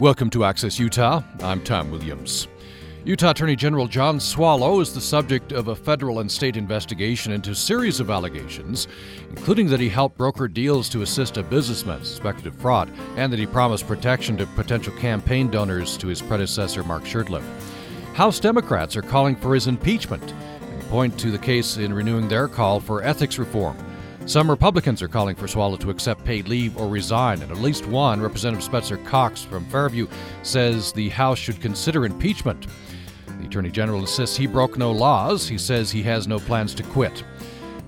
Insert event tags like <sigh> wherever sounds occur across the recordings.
Welcome to Access Utah. I'm Tom Williams. Utah Attorney General John Swallow is the subject of a federal and state investigation into a series of allegations, including that he helped broker deals to assist a businessman suspected of fraud and that he promised protection to potential campaign donors to his predecessor, Mark Shurtleff. House Democrats are calling for his impeachment and point to the case in renewing their call for ethics reform. Some Republicans are calling for Swallow to accept paid leave or resign, and at least one, Representative Spencer Cox from Fairview, says the House should consider impeachment. The Attorney General insists he broke no laws. He says he has no plans to quit.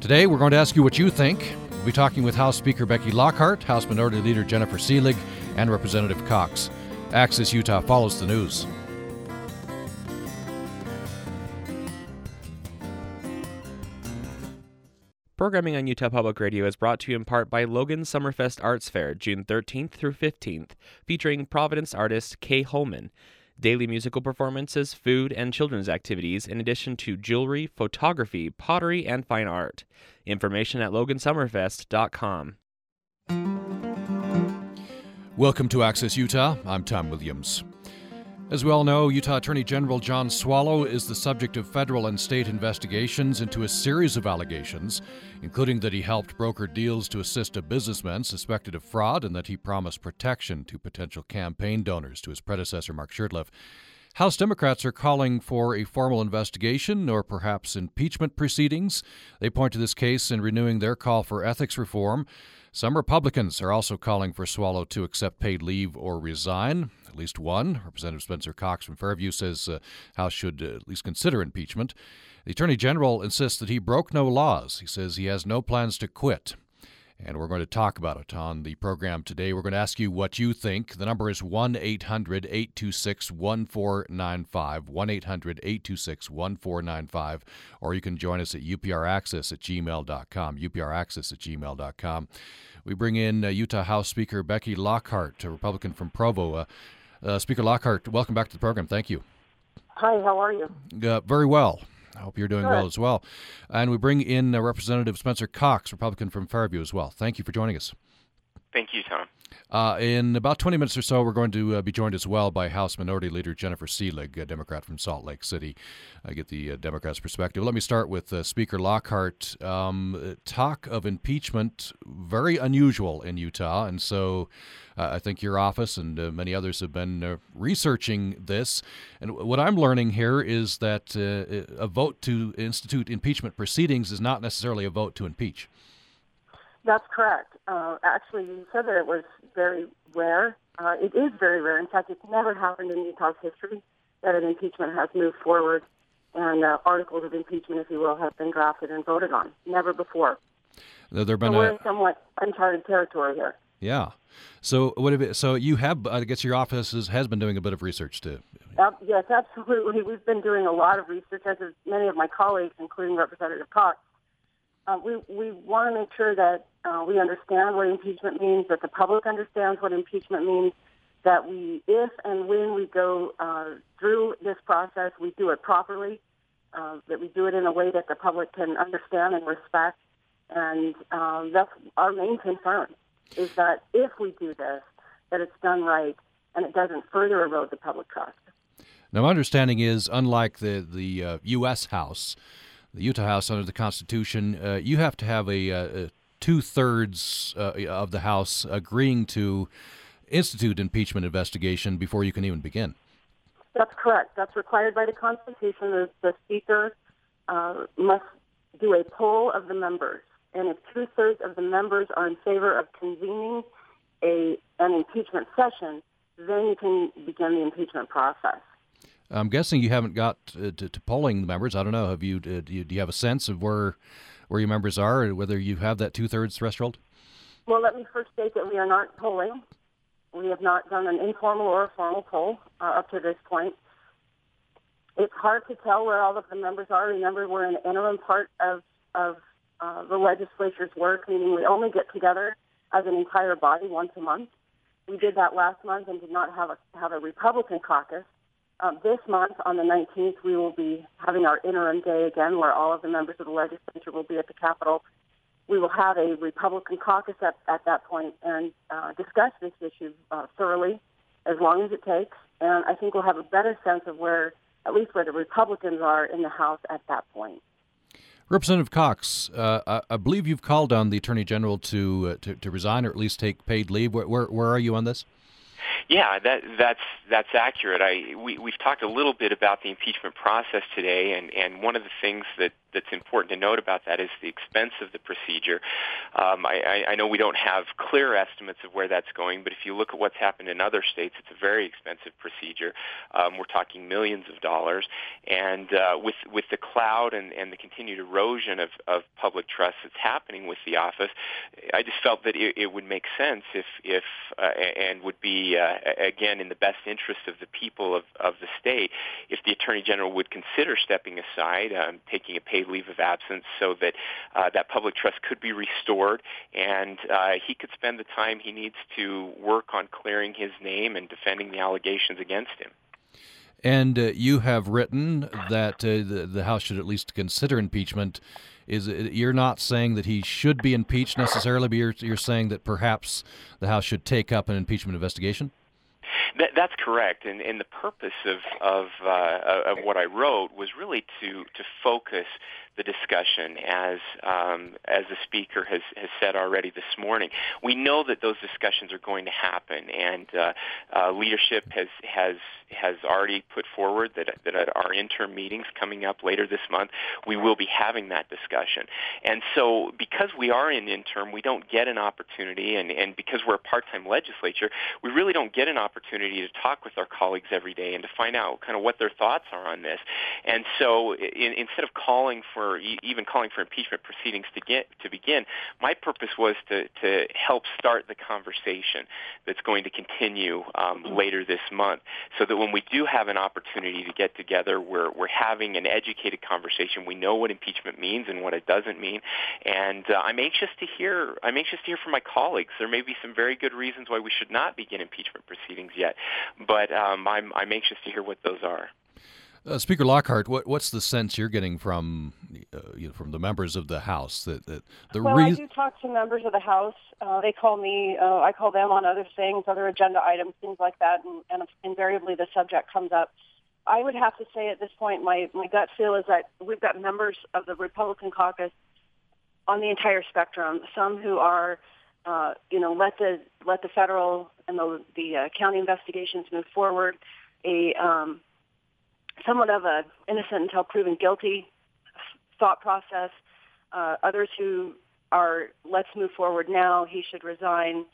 Today, we're going to ask you what you think. We'll be talking with House Speaker Becky Lockhart, House Minority Leader Jennifer Seelig, and Representative Cox. Access Utah follows the news. Programming on Utah Public Radio is brought to you in part by Logan Summerfest Arts Fair, June 13th through 15th, featuring Providence artist Kay Holman. Daily musical performances, food, and children's activities, in addition to jewelry, photography, pottery, and fine art. Information at logansummerfest.com. Welcome to Access Utah. I'm Tom Williams. As we all know, Utah Attorney General John Swallow is the subject of federal and state investigations into a series of allegations, including that he helped broker deals to assist a businessman suspected of fraud and that he promised protection to potential campaign donors to his predecessor, Mark Shurtleff. House Democrats are calling for a formal investigation or perhaps impeachment proceedings. They point to this case in renewing their call for ethics reform. Some Republicans are also calling for Swallow to accept paid leave or resign. At least one, Representative Spencer Cox from Fairview, says uh, House should uh, at least consider impeachment. The Attorney General insists that he broke no laws. He says he has no plans to quit and we're going to talk about it on the program today. We're going to ask you what you think. The number is 1 800 826 1495, 1 800 826 1495, or you can join us at upraccess at gmail.com, upraccess at gmail.com. We bring in uh, Utah House Speaker Becky Lockhart, a Republican from Provo. Uh, uh, Speaker Lockhart, welcome back to the program. Thank you. Hi, how are you? Uh, very well. I hope you're doing well as well. And we bring in uh, Representative Spencer Cox, Republican from Fairview, as well. Thank you for joining us. Thank you, Tom. Uh, in about 20 minutes or so, we're going to uh, be joined as well by House Minority Leader Jennifer Seelig, a Democrat from Salt Lake City. I get the uh, Democrats' perspective. Let me start with uh, Speaker Lockhart. Um, talk of impeachment, very unusual in Utah, and so uh, I think your office and uh, many others have been researching this. And what I'm learning here is that a vote to institute impeachment proceedings is not necessarily a vote to impeach. That's correct. Uh, actually, you said that it was very rare. Uh, it is very rare. In fact, it's never happened in Utah's history that an impeachment has moved forward and uh, articles of impeachment, if you will, have been drafted and voted on. Never before. There have been so we're in somewhat uncharted territory here. Yeah. So what have it, so you have I guess your office is, has been doing a bit of research too. Uh, yes, absolutely. We've been doing a lot of research, as many of my colleagues, including Representative Cox. Uh, we we want to make sure that uh, we understand what impeachment means, that the public understands what impeachment means, that we, if and when we go uh, through this process, we do it properly, uh, that we do it in a way that the public can understand and respect. And um, that's our main concern, is that if we do this, that it's done right and it doesn't further erode the public trust. Now, my understanding is, unlike the, the uh, U.S. House, the Utah House under the Constitution, uh, you have to have a, a two thirds uh, of the House agreeing to institute impeachment investigation before you can even begin. That's correct. That's required by the Constitution. The, the Speaker uh, must do a poll of the members, and if two thirds of the members are in favor of convening a an impeachment session, then you can begin the impeachment process. I'm guessing you haven't got to, to, to polling the members. I don't know. Have you uh, do, you do you have a sense of where where your members are, and whether you have that two thirds threshold? Well, let me first state that we are not polling. We have not done an informal or a formal poll uh, up to this point. It's hard to tell where all of the members are. Remember, we're an interim part of of uh, the legislature's work, meaning we only get together as an entire body once a month. We did that last month and did not have a have a Republican caucus. Um, this month, on the 19th, we will be having our interim day again, where all of the members of the legislature will be at the Capitol. We will have a Republican caucus at, at that point and uh, discuss this issue uh, thoroughly as long as it takes. And I think we'll have a better sense of where, at least where the Republicans are in the House at that point. Representative Cox, uh, I, believe you've called on the Attorney General to, uh, to, to resign or at least take paid leave. Where, where, where are you on this? Yeah, that that's that's accurate. I we we've talked a little bit about the impeachment process today, and and one of the things that that's important to note about that is the expense of the procedure. Um, I, I know we don't have clear estimates of where that's going, but if you look at what's happened in other states, it's a very expensive procedure. Um, we're talking millions of dollars, and uh, with with the cloud and, and the continued erosion of, of public trust that's happening with the office, I just felt that it, it would make sense if if uh, and would be uh, again in the best interest of the people of, of the state if the attorney general would consider stepping aside, um, taking a pay leave of absence so that uh, that public trust could be restored and uh, he could spend the time he needs to work on clearing his name and defending the allegations against him. And uh, you have written that uh, the, the House should at least consider impeachment. Is you're not saying that he should be impeached necessarily, but you're, you're saying that perhaps the House should take up an impeachment investigation? That, that's correct, and, and the purpose of of, uh, of what I wrote was really to to focus the discussion, as um, as the speaker has, has said already this morning. We know that those discussions are going to happen, and uh, uh, leadership has has has already put forward that that at our interim meetings coming up later this month, we will be having that discussion. And so, because we are in interim, we don't get an opportunity, and and because we're a part-time legislature, we really don't get an opportunity to talk with our colleagues every day and to find out kind of what their thoughts are on this. And so, in, instead of calling for or even calling for impeachment proceedings to get to begin. My purpose was to to help start the conversation that's going to continue um, mm-hmm. later this month, so that when we do have an opportunity to get together, we're we're having an educated conversation. We know what impeachment means and what it doesn't mean, and uh, I'm anxious to hear. I'm anxious to hear from my colleagues. There may be some very good reasons why we should not begin impeachment proceedings yet, but um, I'm I'm anxious to hear what those are. Uh, Speaker Lockhart, what, what's the sense you're getting from uh, you know, from the members of the House that, that the well, re- I do talk to members of the House. Uh, they call me. Uh, I call them on other things, other agenda items, things like that, and, and invariably the subject comes up. I would have to say at this point, my my gut feel is that we've got members of the Republican caucus on the entire spectrum. Some who are, uh, you know, let the let the federal and the the uh, county investigations move forward. A um, somewhat of a innocent until proven guilty thought process. Uh, others who are let's move forward now. He should resign.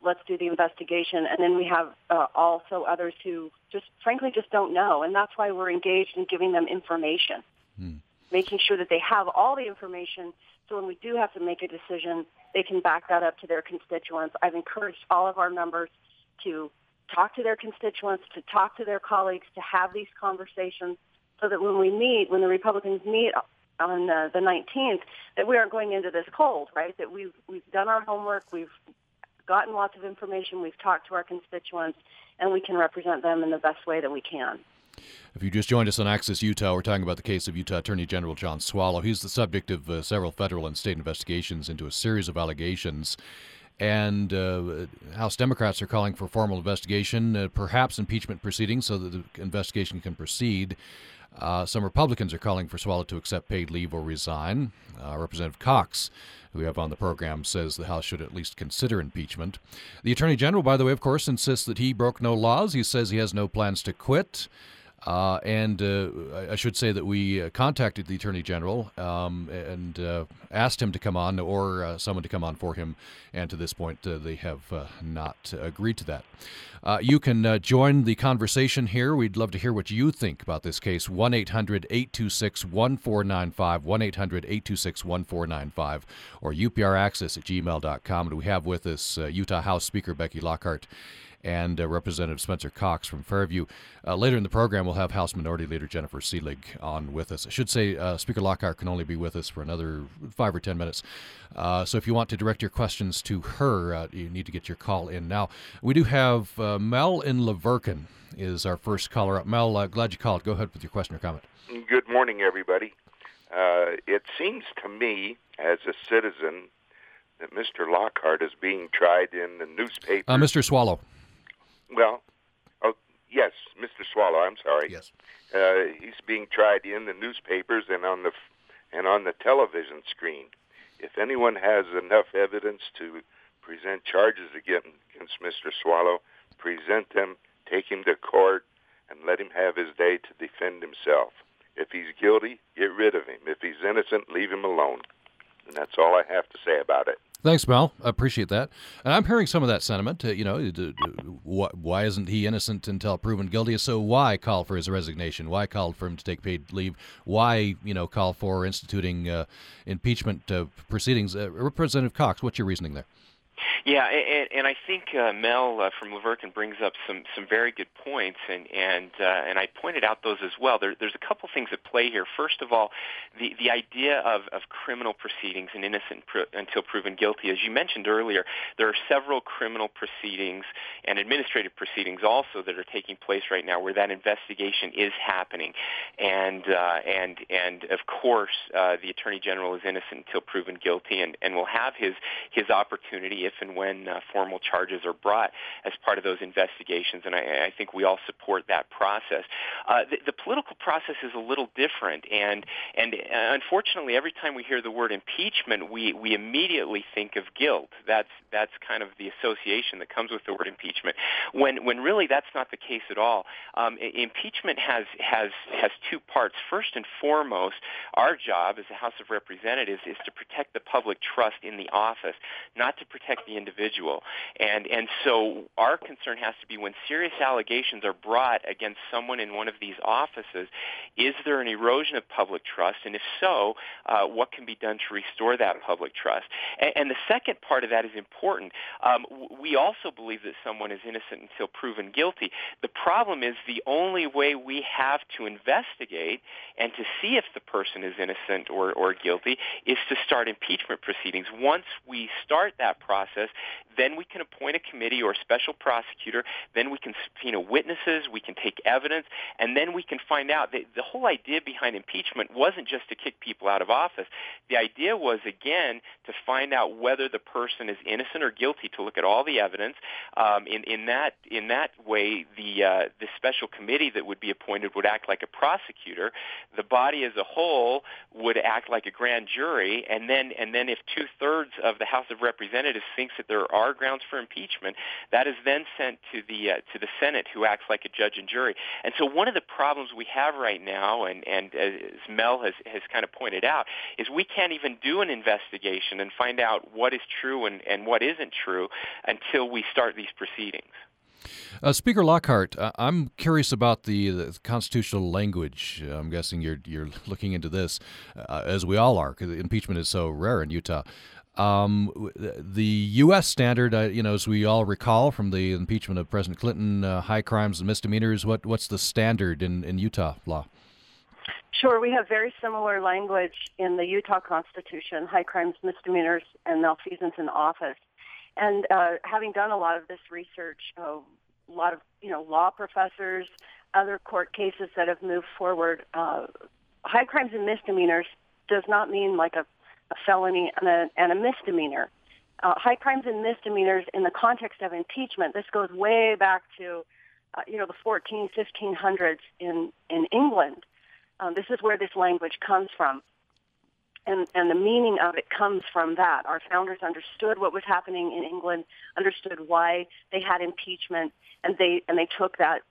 Let's do the investigation. And then we have uh, also others who just frankly just don't know, and that's why we're engaged in giving them information, hmm. making sure that they have all the information. So when we do have to make a decision, they can back that up to their constituents. I've encouraged all of our members to talk to their constituents, to talk to their colleagues, to have these conversations so that when we meet, when the Republicans meet on uh, the 19th, that we aren't going into this cold, right? That we've, we've done our homework, we've gotten lots of information, we've talked to our constituents, and we can represent them in the best way that we can. If you just joined us on Access Utah, we're talking about the case of Utah Attorney General John Swallow. He's the subject of uh, several federal and state investigations into a series of allegations and uh, House Democrats are calling for formal investigation, uh, perhaps impeachment proceedings, so that the investigation can proceed. Uh, some Republicans are calling for Swallow to accept paid leave or resign. Uh, Representative Cox, who we have on the program, says the House should at least consider impeachment. The Attorney General, by the way, of course, insists that he broke no laws. He says he has no plans to quit. Uh, and uh, I should say that we uh, contacted the Attorney General um, and uh, asked him to come on or uh, someone to come on for him. And to this point, they have not agreed to that. you can join the conversation here. We'd love to hear what you think about this case. 1 800 826 1495, 1 800 826 1495, or upraccess at gmail.com. And we have with us Utah House Speaker Becky Lockhart and uh, Representative Spencer Cox from Fairview. Uh, later in the program, we'll have House Minority Leader Jennifer Seelig on with us. I should say uh, Speaker Lockhart can only be with us for another five or ten minutes. Uh, so if you want to direct your questions to her, uh, you need to get your call in now. We do have uh, Mel in La Verkin is our first caller up. Mel, glad you called. Go ahead with your question or comment. Good morning, everybody. it seems to me, as a citizen, that Mr. Lockhart is being tried in the newspaper. Mr. Swallow. Well, oh, Yes, Mr. Swallow. I'm sorry. Yes. Uh, he's being tried in the newspapers and on the and on the television screen. If anyone has enough evidence to present charges against, against Mr. Swallow, present them, take him to court, and let him have his day to defend himself. If he's guilty, get rid of him. If he's innocent, leave him alone. And that's all I have to say about it. Thanks, Mel. I appreciate that. And I'm hearing some of that sentiment. Uh, you know, why isn't he innocent until proven guilty? So why call for his resignation? Why call for him to take paid leave? Why, you know, call for instituting uh, impeachment uh, proceedings? Uh, Representative Cox, what's your reasoning there? Yeah, and, and I think uh, Mel uh, from La Verkin brings up some some very good points, and and uh, and I pointed out those as well. There, there's a couple things at play here. First of all, the the idea of of criminal proceedings and innocent until proven guilty. As you mentioned earlier, there are several criminal proceedings and administrative proceedings also that are taking place right now where that investigation is happening, and uh, and and of course uh, the attorney general is innocent until proven guilty, and and will have his his opportunity if and when uh, formal charges are brought as part of those investigations, and I, I think we all support that process. Uh, the, the political process is a little different, and and uh, unfortunately, every time we hear the word impeachment, we we immediately think of guilt. That's that's kind of the association that comes with the word impeachment. When when really that's not the case at all. Um, impeachment has has has two parts. First and foremost, our job as the House of Representatives is to protect the public trust in the office, not to protect the individual. And and so our concern has to be when serious allegations are brought against someone in one of these offices, is there an erosion of public trust? And if so, uh, what can be done to restore that public trust? And, and the second part of that is important. Um, we also believe that someone is innocent until proven guilty. The problem is the only way we have to investigate and to see if the person is innocent or, or guilty is to start impeachment proceedings. Once we start that process, then we can appoint a committee or a special prosecutor. Then we can subpoena witnesses. We can take evidence, and then we can find out that the whole idea behind impeachment wasn't just to kick people out of office. The idea was again to find out whether the person is innocent or guilty. To look at all the evidence. Um, in in that in that way, the uh, the special committee that would be appointed would act like a prosecutor. The body as a whole would act like a grand jury, and then and then if two thirds of the House of Representatives thinks that there are grounds for impeachment, that is then sent to the uh, to the Senate, who acts like a judge and jury. And so one of the problems we have right now, and and as Mel has has kind of pointed out, is we can't even do an investigation and find out what is true and and what isn't true until we start these proceedings. Uh, Speaker Lockhart, uh, I'm curious about the, the, constitutional language. I'm guessing you're you're <laughs> looking into this, uh, as we all are, because impeachment is so rare in Utah. Um, the U.S. standard, uh, you know, as we all recall from the impeachment of President Clinton, uh, high crimes and misdemeanors. What what's the standard in, in Utah law? Sure, we have very similar language in the Utah Constitution: high crimes, misdemeanors, and malfeasance in office. And uh, having done a lot of this research, a lot of you know law professors, other court cases that have moved forward, uh, high crimes and misdemeanors does not mean like a a felony and a, and a misdemeanor. Uh, high crimes and misdemeanors in the context of impeachment, this goes way back to, uh, you know, the 14, 1500s in, in England. Um, this is where this language comes from. And, and the meaning of it comes from that. Our founders understood what was happening in England, understood why they had impeachment, and they, and they took that,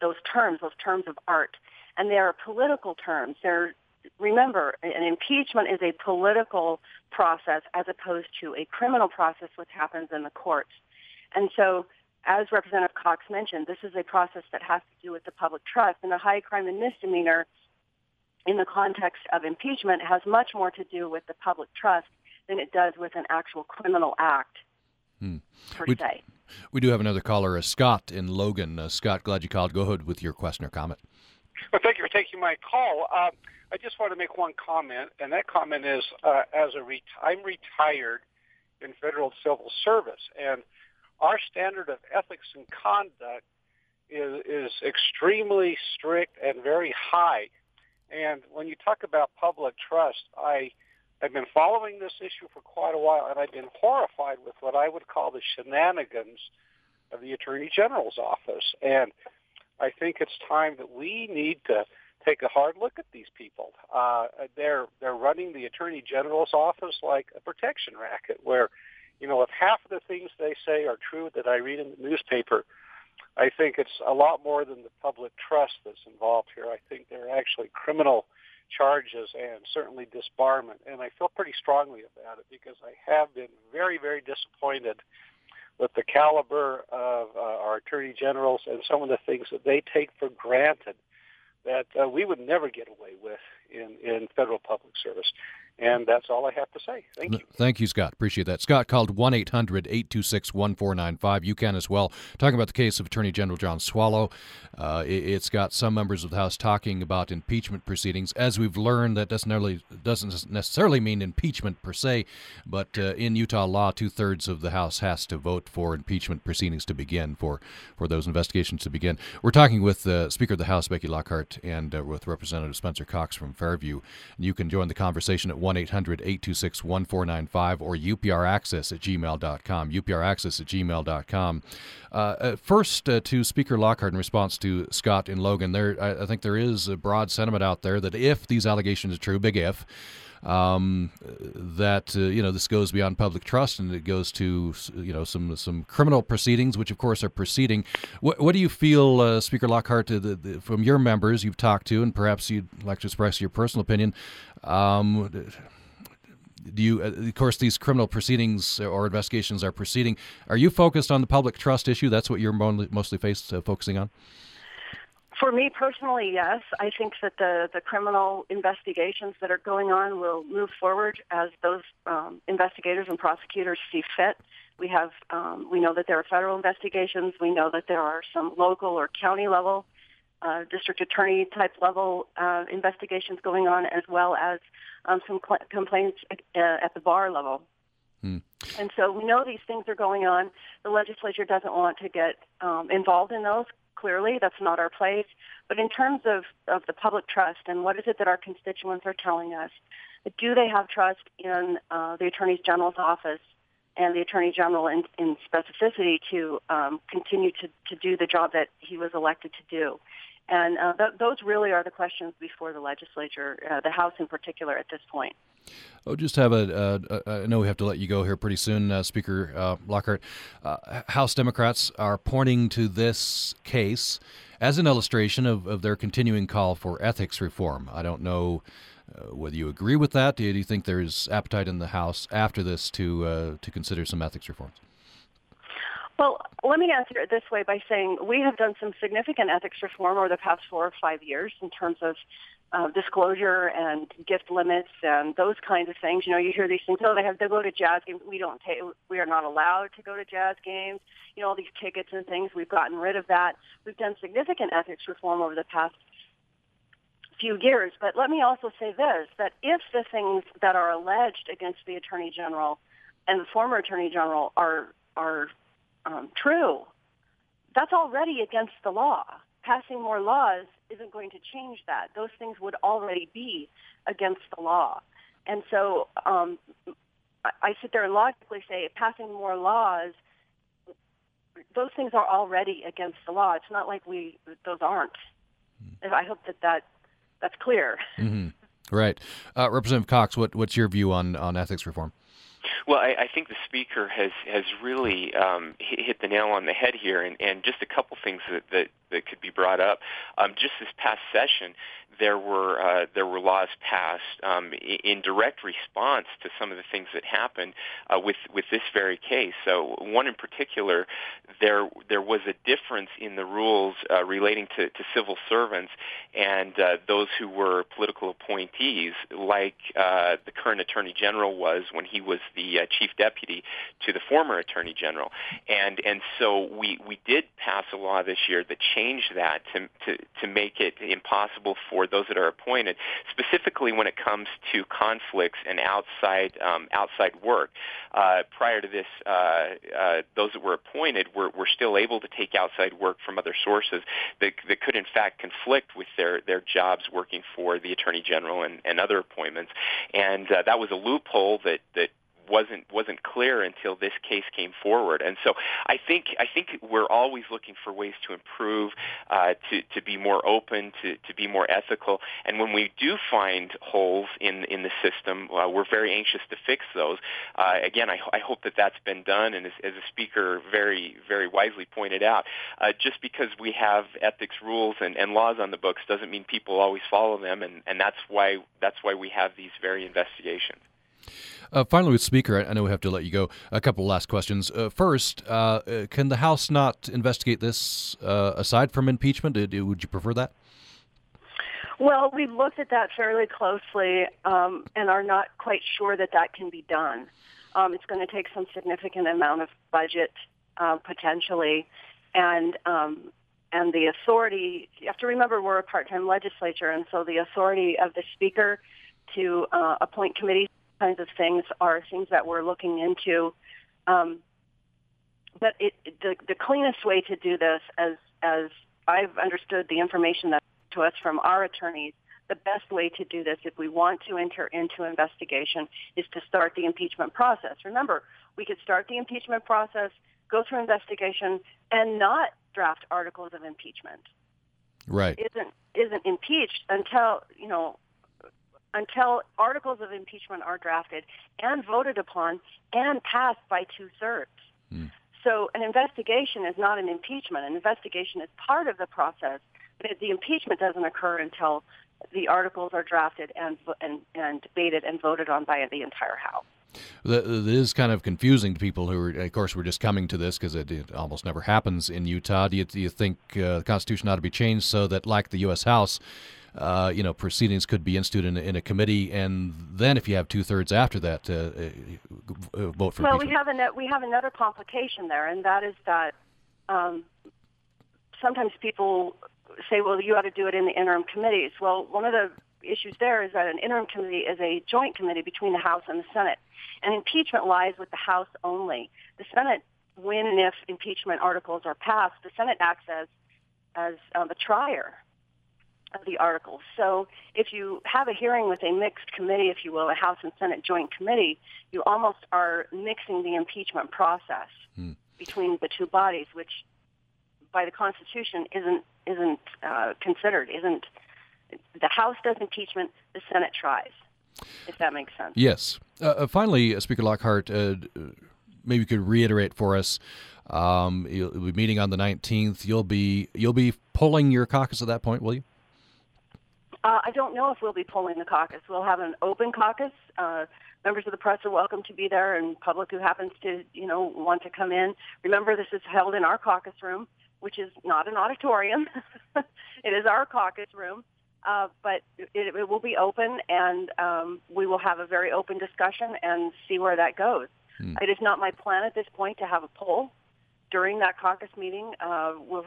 those terms, those terms of art, and they are political terms. They're remember, an impeachment is a political process as opposed to a criminal process, which happens in the courts. And so, as Representative Cox mentioned, this is a process that has to do with the public trust, and a high crime and misdemeanor in the context of impeachment has much more to do with the public trust than it does with an actual criminal act hmm. per we, se. We do have another caller, uh, Scott in Logan. Uh, Scott, glad you called. Go ahead with your question or comment. Well, thank you for taking my call. Uh, I just want to make one comment, and that comment is uh, as a ret- I'm retired in federal civil service, and our standard of ethics and conduct is, is extremely strict and very high. And when you talk about public trust, I I've been following this issue for quite a while, and I've been horrified with what I would call the shenanigans of the Attorney General's office. And I think it's time that we need to take a hard look at these people. Uh, they're they're running the attorney general's office like a protection racket, where you know if half of the things they say are true that I read in the newspaper, I think it's a lot more than the public trust that's involved here. I think they're actually criminal charges and certainly disbarment, and I feel pretty strongly about it because I have been very very disappointed with the caliber of uh, our attorney generals and some of the things that they take for granted that uh, we would never get away with in, in federal public service. And that's all I have to say. Thank you. Thank you, Scott. Appreciate that. Scott called 1 800 826 1495. You can as well. Talking about the case of Attorney General John Swallow. Uh, it, has got some members of the House talking about impeachment proceedings. As we've learned, that doesn't necessarily, doesn't necessarily mean impeachment per se, but uh, in Utah law, two thirds of the House has to vote for impeachment proceedings to begin, for, for those investigations to begin. We're talking with uh, Speaker of the House, Becky Lockhart, and uh, with Representative Spencer Cox from Fairview. You can join the conversation at 1 800 826 1495 or upraccess at gmail.com. upraccess at gmail.com. Uh, uh, first, uh, to Speaker Lockhart in response to Scott and Logan, there, I, I think there is a broad sentiment out there that if these allegations are true, big if, um, that uh, you know this goes beyond public trust and it goes to you know some some criminal proceedings, which of course are proceeding. What, what do you feel, uh, Speaker Lockhart, the, the, from your members you've talked to, and perhaps you'd like to express your personal opinion? Um, do you uh, of course these criminal proceedings or investigations are proceeding are you focused on the public trust issue that's what you're mostly faced uh, focusing on for me personally, yes. I think that the, the criminal investigations that are going on will move forward as those um, investigators and prosecutors see fit. We have um, we know that there are federal investigations. We know that there are some local or county level, uh, district attorney type level uh, investigations going on, as well as um, some cl- complaints uh, at the bar level. Hmm. And so we know these things are going on. The legislature doesn't want to get um, involved in those clearly. That's not our place. But in terms of, of the public trust and what is it that our constituents are telling us, do they have trust in uh, the Attorney General's office and the Attorney General in, in specificity to um, continue to, to do the job that he was elected to do? And uh, th- those really are the questions before the legislature, uh, the House in particular, at this point. Oh, just have a. Uh, I know we have to let you go here pretty soon, uh, Speaker uh, Lockhart. Uh, House Democrats are pointing to this case as an illustration of, of their continuing call for ethics reform. I don't know whether you agree with that. Do you, do you, think there's appetite in the House after this to to consider some ethics reforms? Well, let me answer it this way by saying we have done some significant ethics reform over the past four or five years in terms of uh, disclosure and gift limits and those kinds of things. You know, you hear these things. Oh, they have to go to jazz games. We don't take. We are not allowed to go to jazz games. You know, all these tickets and things. We've gotten rid of that. We've done significant ethics reform over the past few years. But let me also say this: that if the things that are alleged against the attorney general and the former attorney general are are um, true, that's already against the law. Passing more laws isn't going to change that. Those things would already be against the law. And so um, I sit there and logically say passing more laws, those things are already against the law. It's not like we those aren't. Mm-hmm. I hope that, that that's clear. Mm-hmm. Right. Uh, Representative Cox, what, what's your view on, on ethics reform? Well, I, I think the speaker has has really um, hit the nail on the head here, and, and just a couple things that, that that could be brought up. Um, just this past session, there were uh, there were laws passed um, in direct response to some of the things that happened uh, with with this very case. So one in particular, there there was a difference in the rules uh, relating to, to civil servants and uh, those who were political appointees, like uh, the current attorney general was when he was the uh, chief deputy to the former attorney general, and and so we we did pass a law this year that changed that to to to make it impossible for those that are appointed, specifically when it comes to conflicts and outside um, outside work. Uh, prior to this, uh, uh, those that were appointed were, were still able to take outside work from other sources that, that could in fact conflict with their, their jobs working for the Attorney General and, and other appointments. And uh, that was a loophole that, that wasn't wasn't clear until this case came forward. And so I think I think we're always looking for ways to improve, uh, to to be more open, to to be more ethical. And when we do find holes in in the system, uh, we're very anxious to fix those. Uh, again, I, I hope that that's been done. And as, as a speaker very very wisely pointed out, uh, just because we have ethics rules and, and laws on the books doesn't mean people always follow them. And, and that's why that's why we have these very investigations. Uh, finally, with Speaker, I know we have to let you go. A couple last questions. Uh, first, uh, uh can the House not investigate this uh, aside from impeachment? Would you prefer that? Well, we've looked at that fairly closely um, and are not quite sure that that can be done. Um, it's going to take some significant amount of budget uh, potentially, and um, and the authority. You have to remember we're a part-time legislature, and so the authority of the Speaker to appoint committees kinds of things are things that we're looking into. Um, but it, the, the cleanest way to do this, as as I've understood the information that to us from our attorneys, the best way to do this, if we want to enter into investigation, is to start the impeachment process. Remember, we could start the impeachment process, go through investigation, and not draft articles of impeachment. Right. Isn't isn't impeached until you know until articles of impeachment are drafted and voted upon and passed by two thirds. Mm. So an investigation is not an impeachment. An investigation is part of the process, but the impeachment doesn't occur until the articles are drafted and and, and debated and voted on by the entire House. That is kind of confusing to people who are, of course, we're just coming to this because it, it, almost never happens in Utah. Do you, do you think uh, the Constitution ought to be changed so that, like the U.S. House, uh, you know, proceedings could be instituted in a, in a, committee, and then if you have two thirds after that, uh, uh, vote for. Well, we have an, we have another complication there, and that is that um, sometimes people say, "Well, you ought to do it in the interim committees." Well, one of the issues there is that an interim committee is a joint committee between the House and the Senate, and impeachment lies with the House only. The Senate, when and if impeachment articles are passed, the Senate acts as as uh, the trier of the articles. So if you have a hearing with a mixed committee, if you will, a House and Senate joint committee, you almost are mixing the impeachment process hmm. between the two bodies, which by the Constitution isn't isn't uh, considered. Isn't the House does impeachment, the Senate tries. If that makes sense. Yes. Uh, uh finally, uh, Speaker Lockhart, uh, maybe you could reiterate for us. Um, you'll be meeting on the 19th. You'll be you'll be pulling your caucus at that point, will you? Uh, I don't know if we'll be polling the caucus. We'll have an open caucus. Uh, members of the press are welcome to be there, and public who happens to, you know, want to come in. Remember, this is held in our caucus room, which is not an auditorium. <laughs> it is our caucus room, uh, but it, it will be open, and um, we will have a very open discussion and see where that goes. Hmm. It is not my plan at this point to have a poll during that caucus meeting. Uh, we'll,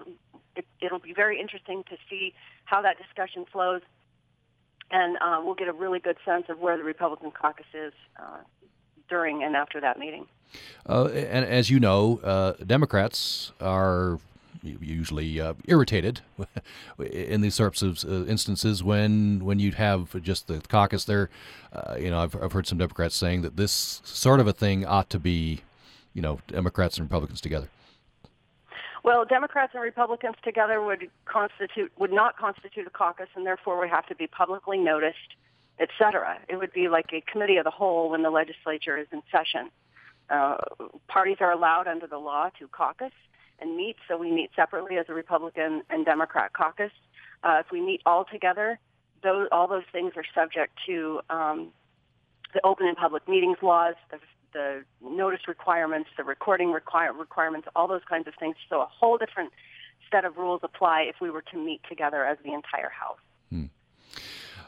it, it'll be very interesting to see how that discussion flows and uh, we'll get a really good sense of where the Republican caucus is uh, during and after that meeting. Uh, and as you know, uh, Democrats are usually uh, irritated <laughs> in these sorts of uh, instances when when you have just the caucus there. you know, I've, I've heard some Democrats saying that this sort of a thing ought to be, you know, Democrats and Republicans together. Well, Democrats and Republicans together would constitute would not constitute a caucus, and therefore would have to be publicly noticed, et cetera. It would be like a committee of the whole when the legislature is in session. Uh, parties are allowed under the law to caucus and meet, so we meet separately as a Republican and Democrat caucus. Uh, if we meet all together, those, all those things are subject to um, the open and public meetings laws, the the notice requirements, the recording require, requirements, all those kinds of things. So a whole different set of rules apply if we were to meet together as the entire House. Hmm.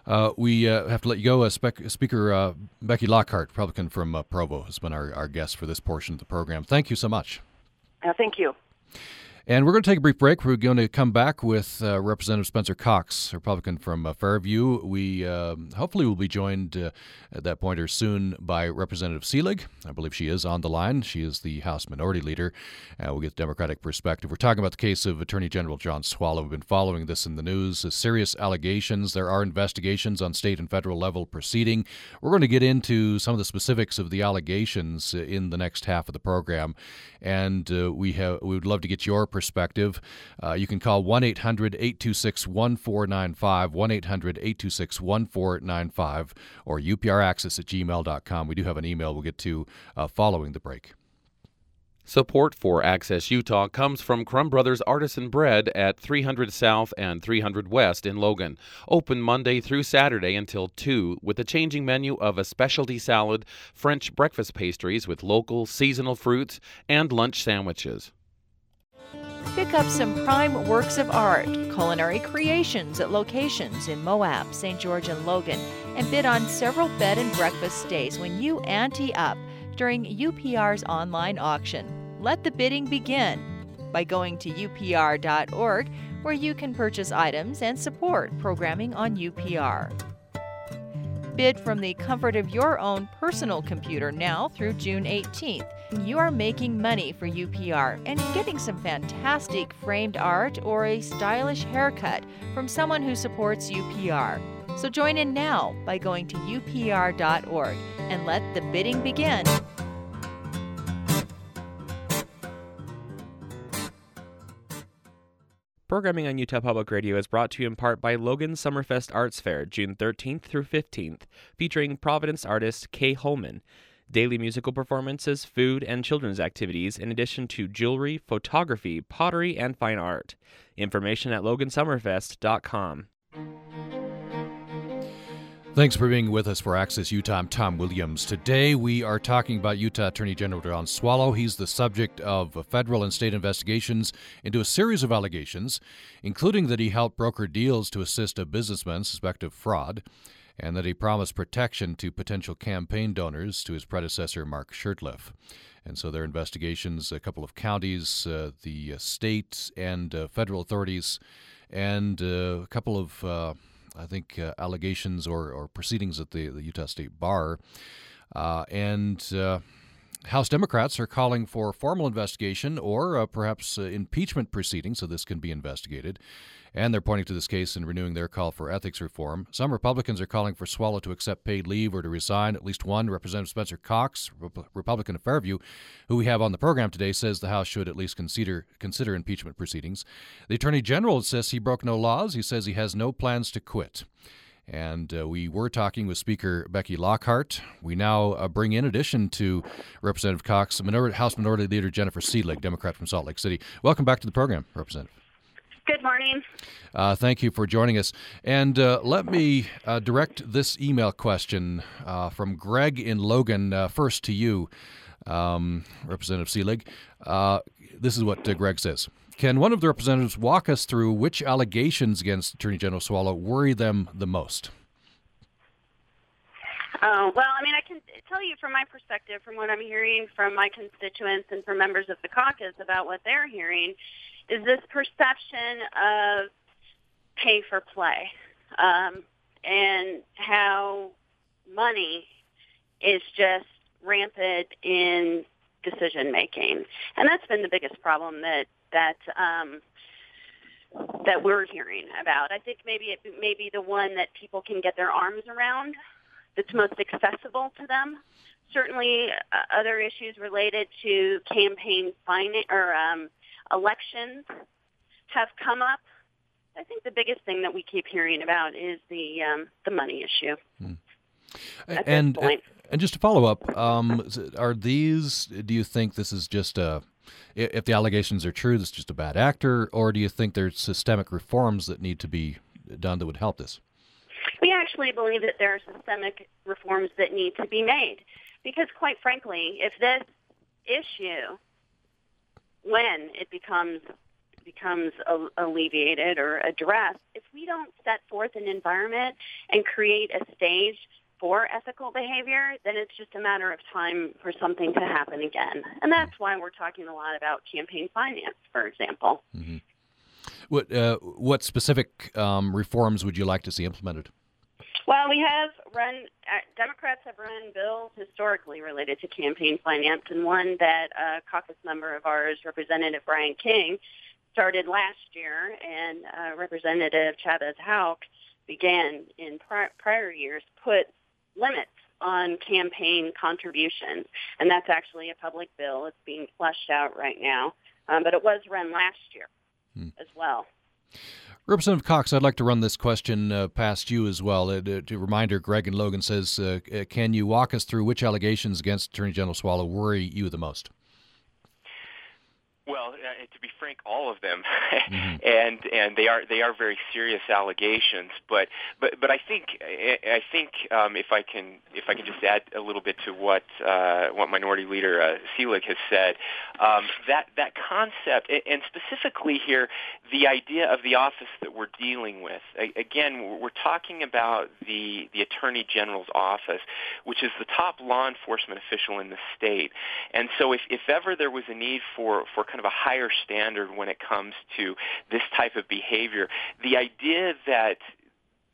Uh, we uh, have to let you go. Uh, Spe- Speaker uh, Becky Lockhart, Republican from uh, Provo, has been our, our guest for this portion of the program. Thank you so much. thank you. And we're going to take a brief break. We're going to come back with uh, Representative Spencer Cox, Republican from uh, Fairview. We uh, hopefully will be joined uh, at that point or soon by Representative Seelig. I believe she is on the line. She is the House Minority Leader. Uh, we'll get the Democratic perspective. We're talking about the case of Attorney General John Swallow. We've been following this in the news. Uh, serious allegations. There are investigations on state and federal level proceeding. We're going to get into some of the specifics of the allegations in the next half of the program, and we have we would love to get your perspective perspective. Uh, you can call 1 800 826 1495, 1 800 826 1495, or at gmail.com. We do have an email we'll get to uh, following the break. Support for Access Utah comes from Crumb Brothers Artisan Bread at 300 South and 300 West in Logan. Open Monday through Saturday until 2 with a changing menu of a specialty salad, French breakfast pastries with local seasonal fruits, and lunch sandwiches. Pick up some prime works of art, culinary creations at locations in Moab, St. George, and Logan, and bid on several bed and breakfast stays when you ante up during UPR's online auction. Let the bidding begin by going to upr.org, where you can purchase items and support programming on UPR. Bid from the comfort of your own personal computer now through June 18th you are making money for UPR and getting some fantastic framed art or a stylish haircut from someone who supports UPR. So join in now by going to upr.org and let the bidding begin. Programming on Utah Public Radio is brought to you in part by Logan Summerfest Arts Fair, June 13th through 15th, featuring Providence artist Kay Holman daily musical performances, food, and children's activities, in addition to jewelry, photography, pottery, and fine art. Information at logansummerfest.com. Thanks for being with us for Access Utah. I'm Tom Williams. Today we are talking about Utah Attorney General John Swallow. He's the subject of federal and state investigations into a series of allegations, including that he helped broker deals to assist a businessman suspected of fraud and that he promised protection to potential campaign donors to his predecessor, Mark Shurtleff. And so there are investigations, a couple of counties, uh, the uh, state and uh, federal authorities, and uh, a couple of, uh, I think, uh, allegations or, or proceedings at the, the Utah State Bar. Uh, and uh, House Democrats are calling for formal investigation or uh, perhaps impeachment proceedings so this can be investigated and they're pointing to this case in renewing their call for ethics reform. Some Republicans are calling for Swallow to accept paid leave or to resign. At least one, Representative Spencer Cox, Republican of Fairview, who we have on the program today, says the House should at least consider consider impeachment proceedings. The Attorney General says he broke no laws. He says he has no plans to quit. And uh, we were talking with Speaker Becky Lockhart. We now uh, bring in addition to Representative Cox, Minority, House Minority Leader Jennifer Seelig, Democrat from Salt Lake City. Welcome back to the program, Representative. Good morning. Uh, thank you for joining us. And uh, let me uh, direct this email question uh, from Greg in Logan uh, first to you, um, Representative Seelig. Uh, this is what Greg says. Can one of the representatives walk us through which allegations against Attorney General Swallow worry them the most? Uh, well, I mean, I can tell you from my perspective, from what I'm hearing from my constituents and from members of the caucus about what they're hearing, is this perception of pay for play um, and how money is just rampant in decision making, and that's been the biggest problem that that um, that we're hearing about. I think maybe it may be the one that people can get their arms around, that's most accessible to them. Certainly, uh, other issues related to campaign finance or um, elections have come up. I think the biggest thing that we keep hearing about is the um, the money issue. Hmm. And, and just to follow up, um, are these? Do you think this is just a? If the allegations are true, this is just a bad actor, or do you think there's systemic reforms that need to be done that would help this? We actually believe that there are systemic reforms that need to be made, because quite frankly, if this issue when it becomes becomes alleviated or addressed, if we don't set forth an environment and create a stage for ethical behavior, then it's just a matter of time for something to happen again. And that's why we're talking a lot about campaign finance, for example. Mm-hmm. What uh, what specific um, reforms would you like to see implemented? Well, we have run, uh, Democrats have run bills historically related to campaign finance, and one that a caucus member of ours, Representative Brian King, started last year, and uh, Representative Chavez Houck began in pri- prior years, put limits on campaign contributions. And that's actually a public bill. It's being fleshed out right now. Um, but it was run last year hmm. as well. Representative Cox, I'd like to run this question uh, past you as well. Uh, to, reminder, Greg and Logan says, uh, uh, can you walk us through which allegations against Attorney General Swallow worry you the most? Well, uh, to be frank, all of them, <laughs> mm-hmm. and and they are they are very serious allegations. But but but I think I think um, if I can if I can just add a little bit to what uh, what Minority Leader uh, Seelig has said, um, that that concept and specifically here the idea of the office that we're dealing with. Again, we're talking about the the Attorney General's office, which is the top law enforcement official in the state. And so if if ever there was a need for for kind of a higher standard when it comes to this type of behavior. The idea that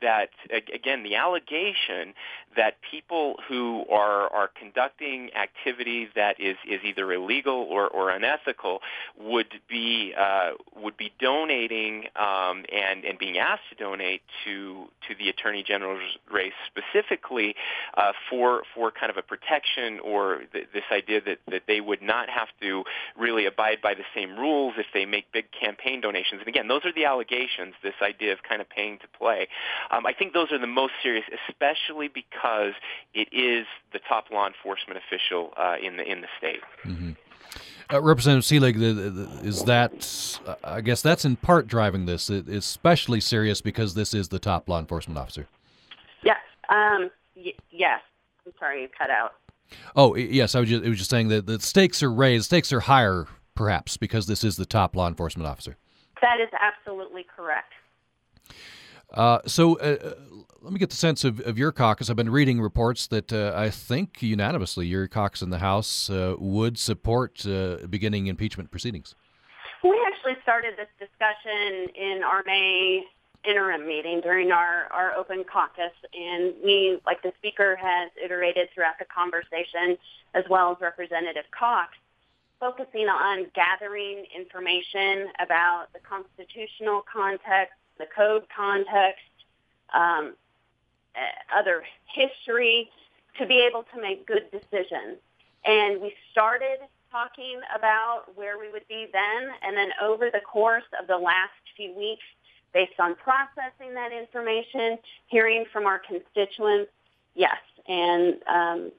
that again the allegation that people who are are conducting activity that is is either illegal or, or unethical would be uh, would be donating um, and and being asked to donate to to the attorney general's race specifically uh, for for kind of a protection or th- this idea that that they would not have to really abide by the same rules if they make big campaign donations. And again those are the allegations this idea of kind of paying to play. Um, I think those are the most serious especially because because it is the top law enforcement official uh, in the in the state. Mm-hmm. Uh, Representative Seelig, is that, uh, I guess that's in part driving this, it, especially serious because this is the top law enforcement officer. Yes. Um, y- yes. I'm sorry, you cut out. Oh, yes. I was just, it was just saying that the stakes are raised, stakes are higher, perhaps, because this is the top law enforcement officer. That is absolutely correct. Uh, so uh, uh, let me get the sense of, of your caucus. I've been reading reports that uh, I think unanimously your caucus in the House uh, would support uh, beginning impeachment proceedings. We actually started this discussion in our May interim meeting during our, our open caucus, and we, like the Speaker has iterated throughout the conversation, as well as Representative Cox, focusing on gathering information about the constitutional context the code context, um, other history, to be able to make good decisions. And we started talking about where we would be then, and then over the course of the last few weeks, based on processing that information, hearing from our constituents, yes, and um,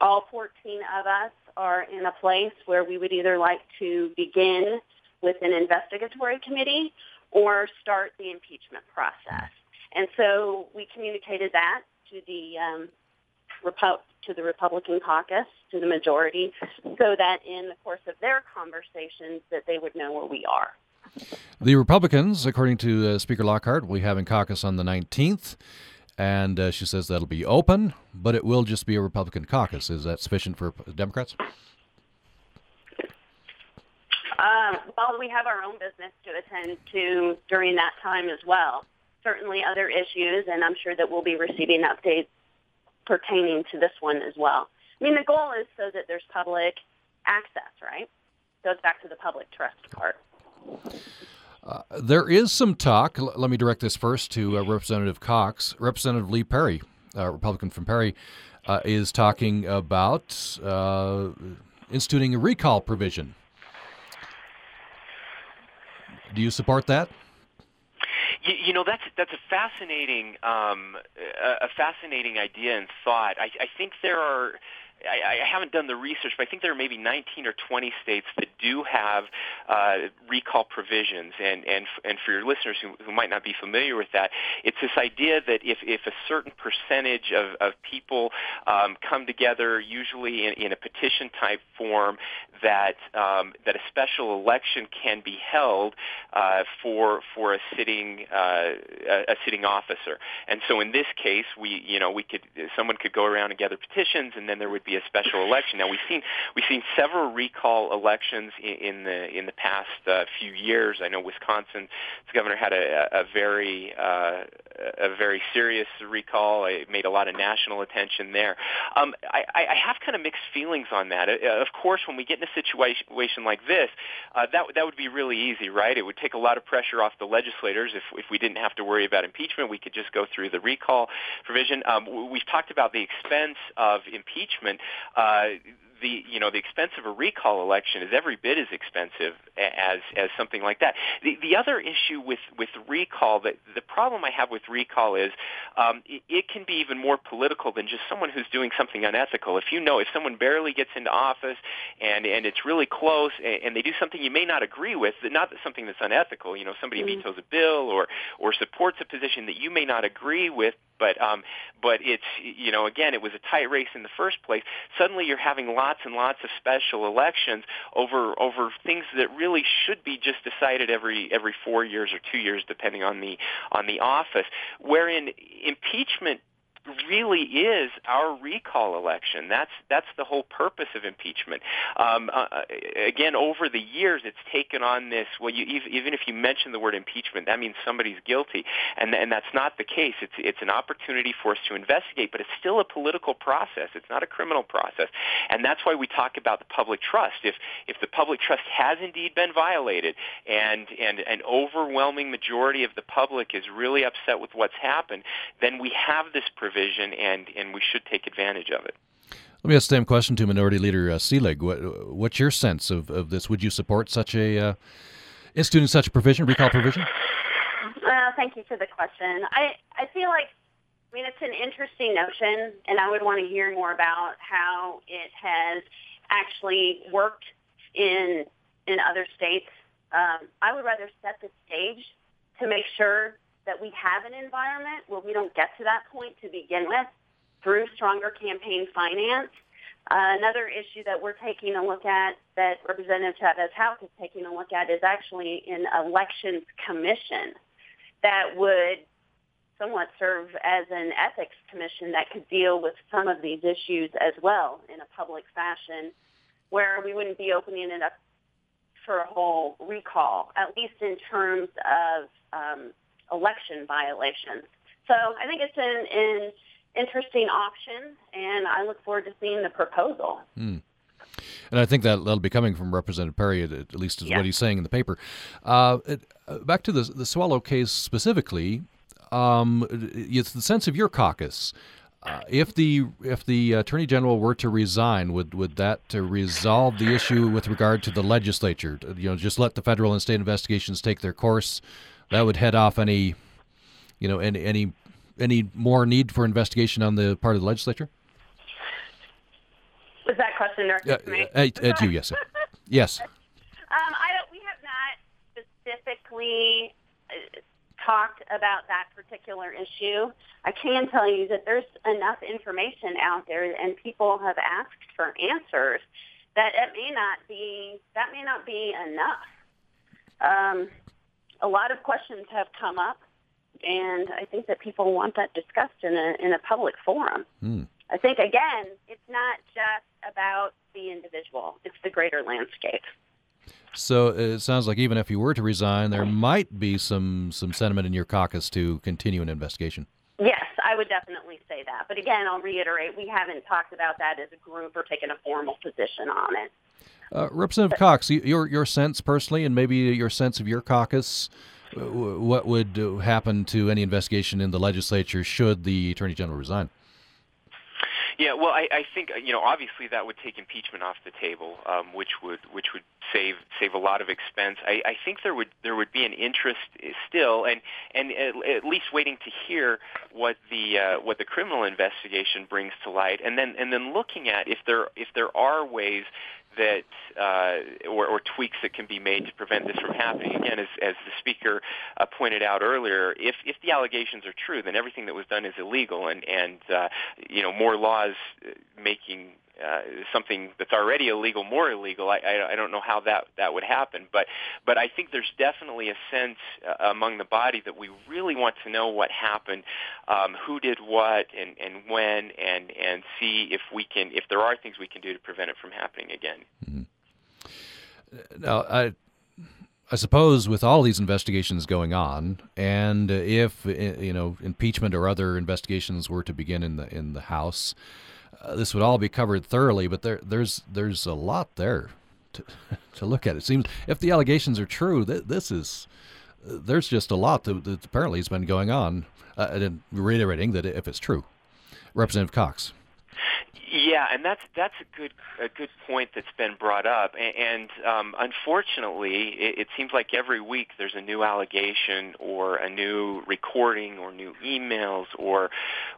all 14 of us are in a place where we would either like to begin with an investigatory committee or start the impeachment process. And so we communicated that to the um, Repu- to the Republican caucus, to the majority, so that in the course of their conversations that they would know where we are. The Republicans, according to uh, Speaker Lockhart, will be having caucus on the 19th, and uh, she says that'll be open, but it will just be a Republican caucus. Is that sufficient for Democrats? Um, well, we have our own business to attend to during that time as well. Certainly other issues, and I'm sure that we'll be receiving updates pertaining to this one as well. I mean, the goal is so that there's public access, right? Goes back to the public trust part. Uh, there is some talk. L- let me direct this first to uh, Representative Cox. Representative Lee Perry, uh, Republican from Perry, uh, is talking about uh, instituting a recall provision do you support that? You, you know that's that's a fascinating um, a, fascinating idea and thought. I, I think there are I, I haven't done the research, but I think there are maybe 19 or 20 states that do have uh, recall provisions. And and and for your listeners who, who might not be familiar with that, it's this idea that if if a certain percentage of of people um, come together, usually in, in a petition type form, that um, that a special election can be held uh, for for a sitting uh, a, a sitting officer. And so in this case, we you know we could someone could go around and gather petitions, and then there would be a special election. Now we've seen we've seen several recall elections in, in the in the past uh, few years. I know Wisconsin's governor had a, a very uh, a very serious recall. It made a lot of national attention there. Um, I, I have kind of mixed feelings on that. Uh, of course, when we get in a situation like this, uh, that that would be really easy, right? It would take a lot of pressure off the legislators if if we didn't have to worry about impeachment. We could just go through the recall provision. Um, we've talked about the expense of impeachment. Uh, the you know the expense of a recall election is every bit as expensive as as something like that. The the other issue with with recall that the problem I have with recall is um, it, it can be even more political than just someone who's doing something unethical. If you know if someone barely gets into office and and it's really close and, and they do something you may not agree with, not something that's unethical. You know somebody mm-hmm. vetoes a bill or or supports a position that you may not agree with, but um, but it's you know again it was a tight race in the first place. Suddenly you're having lots and lots of special elections over over things that really should be just decided every every four years or two years, depending on the on the office. Wherein impeachment really is our recall election. That's that's the whole purpose of impeachment. Um, uh, uh, again, over the years, it's taken on this. Well, you, even if you mention the word impeachment, that means somebody's guilty, and and that's not the case. It's it's an opportunity for us to investigate, but it's still a political process. It's not a criminal process, and that's why we talk about the public trust. If if the public trust has indeed been violated, and and an overwhelming majority of the public is really upset with what's happened, then we have this provision provision, and, and we should take advantage of it. Let me ask the same question to Minority Leader uh, Seelig. What, what's your sense of, of this? Would you support such a uh, instituting such a provision, recall provision? Uh, thank you for the question. I, I feel like, I mean, it's an interesting notion, and I would want to hear more about how it has actually worked in in other states. Um, I would rather set the stage to make sure that we have an environment where we don't get to that point to begin with through stronger campaign finance. Uh, another issue that we're taking a look at, that Representative Chavez-Houck is taking a look at, is actually an elections commission that would somewhat serve as an ethics commission that could deal with some of these issues as well in a public fashion, where we wouldn't be opening it up for a whole recall, at least in terms of um, election violations. So I think it's an, an interesting option, and I look forward to seeing the proposal. Mm. And I think that that'll be coming from Representative Perry, at, least is yeah. what he's saying in the paper. Uh, it, uh, back to the the Swallow case specifically, um, it's the sense of your caucus. Uh, if the if the attorney general were to resign, would would that to resolve the issue with regard to the legislature? You know, just let the federal and state investigations take their course that would head off any, you know, any any any more need for investigation on the part of the legislature? Was that question directed uh, to me? At, at you, yes. <laughs> yes. Um, I don't, we have not specifically uh, talked about that particular issue. I can tell you that there's enough information out there, and people have asked for answers that it may not be that may not be enough. Um, a lot of questions have come up, and I think that people want that discussed in a in a public forum. Mm. I think again, it's not just about the individual; it's the greater landscape. So it sounds like even if you were to resign, there might be some some sentiment in your caucus to continue an investigation. I would definitely say that. But again, I'll reiterate, we haven't talked about that as a group or taken a formal position on it. Uh, Representative Cox, your your sense personally, and maybe your sense of your caucus, uh, what would uh, happen to any investigation in the legislature should the attorney general resign? Yeah, well, I, I think you know obviously that would take impeachment off the table, um, which would which would save save a lot of expense. I, I think there would there would be an interest still, and and at, at least waiting to hear what the uh, what the criminal investigation brings to light, and then and then looking at if there if there are ways that uh, or, or, tweaks that can be made to prevent this from happening. Again, as, as the speaker uh, pointed out earlier, if if the allegations are true, then everything that was done is illegal, and and uh, you know more laws making uh, something that's already illegal more illegal. I, I, I don't know how that that would happen, but but I think there's definitely a sense uh, among the body that we really want to know what happened, um, who did what, and and when, and and see if we can if there are things we can do to prevent it from happening again. Mm-hmm. Now I. I suppose with all these investigations going on, and if you know impeachment or other investigations were to begin in the in the House, uh, this would all be covered thoroughly, but there, there's there's a lot there to, <laughs> to look at. It seems if the allegations are true, th- this is there's just a lot that, that apparently has been going on. Uh, and reiterating that if it's true, Representative Cox. Yeah, and that's that's a good a good point that's been brought up, and, and um, unfortunately, it, it seems like every week there's a new allegation or a new recording or new emails or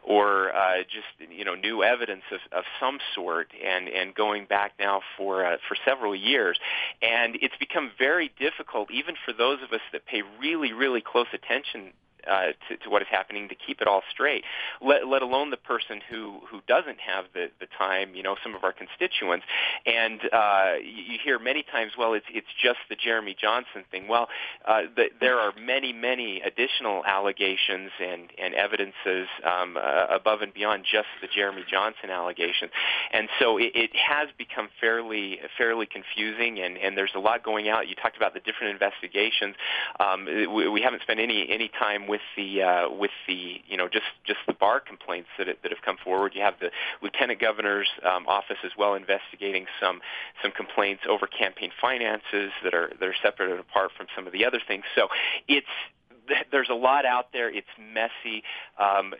or uh, just you know new evidence of, of some sort, and and going back now for uh, for several years, and it's become very difficult even for those of us that pay really really close attention uh, to, to what is happening to keep it all straight. Let, let alone the person who who doesn't have the the time. You know, some of our constituents, and uh, you, you hear many times, well, it's it's just the Jeremy Johnson thing. Well, uh, the, there are many many additional allegations and and evidences um, uh, above and beyond just the Jeremy Johnson allegations, and so it, it has become fairly fairly confusing, and and there's a lot going out. You talked about the different investigations. Um, we, we haven't spent any any time with the uh, with the you know just just the bar complaints that that have come forward. You have the lieutenant governor's um, office as well investigating some some complaints over campaign finances that are that are separate and apart from some of the other things. So it's there's a lot out there. It's messy. Um,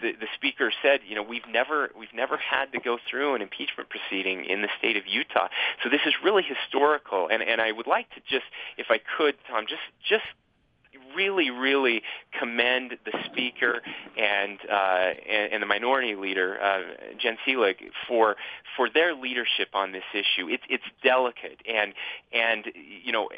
the, the speaker said, you know, we've never we've never had to go through an impeachment proceeding in the state of Utah. So this is really historical. And and I would like to just, if I could, Tom, just just really, really commend the speaker and uh, and, and, the minority leader, uh, Jen Seelig, for for their leadership on this issue. It's it's delicate, and and you know,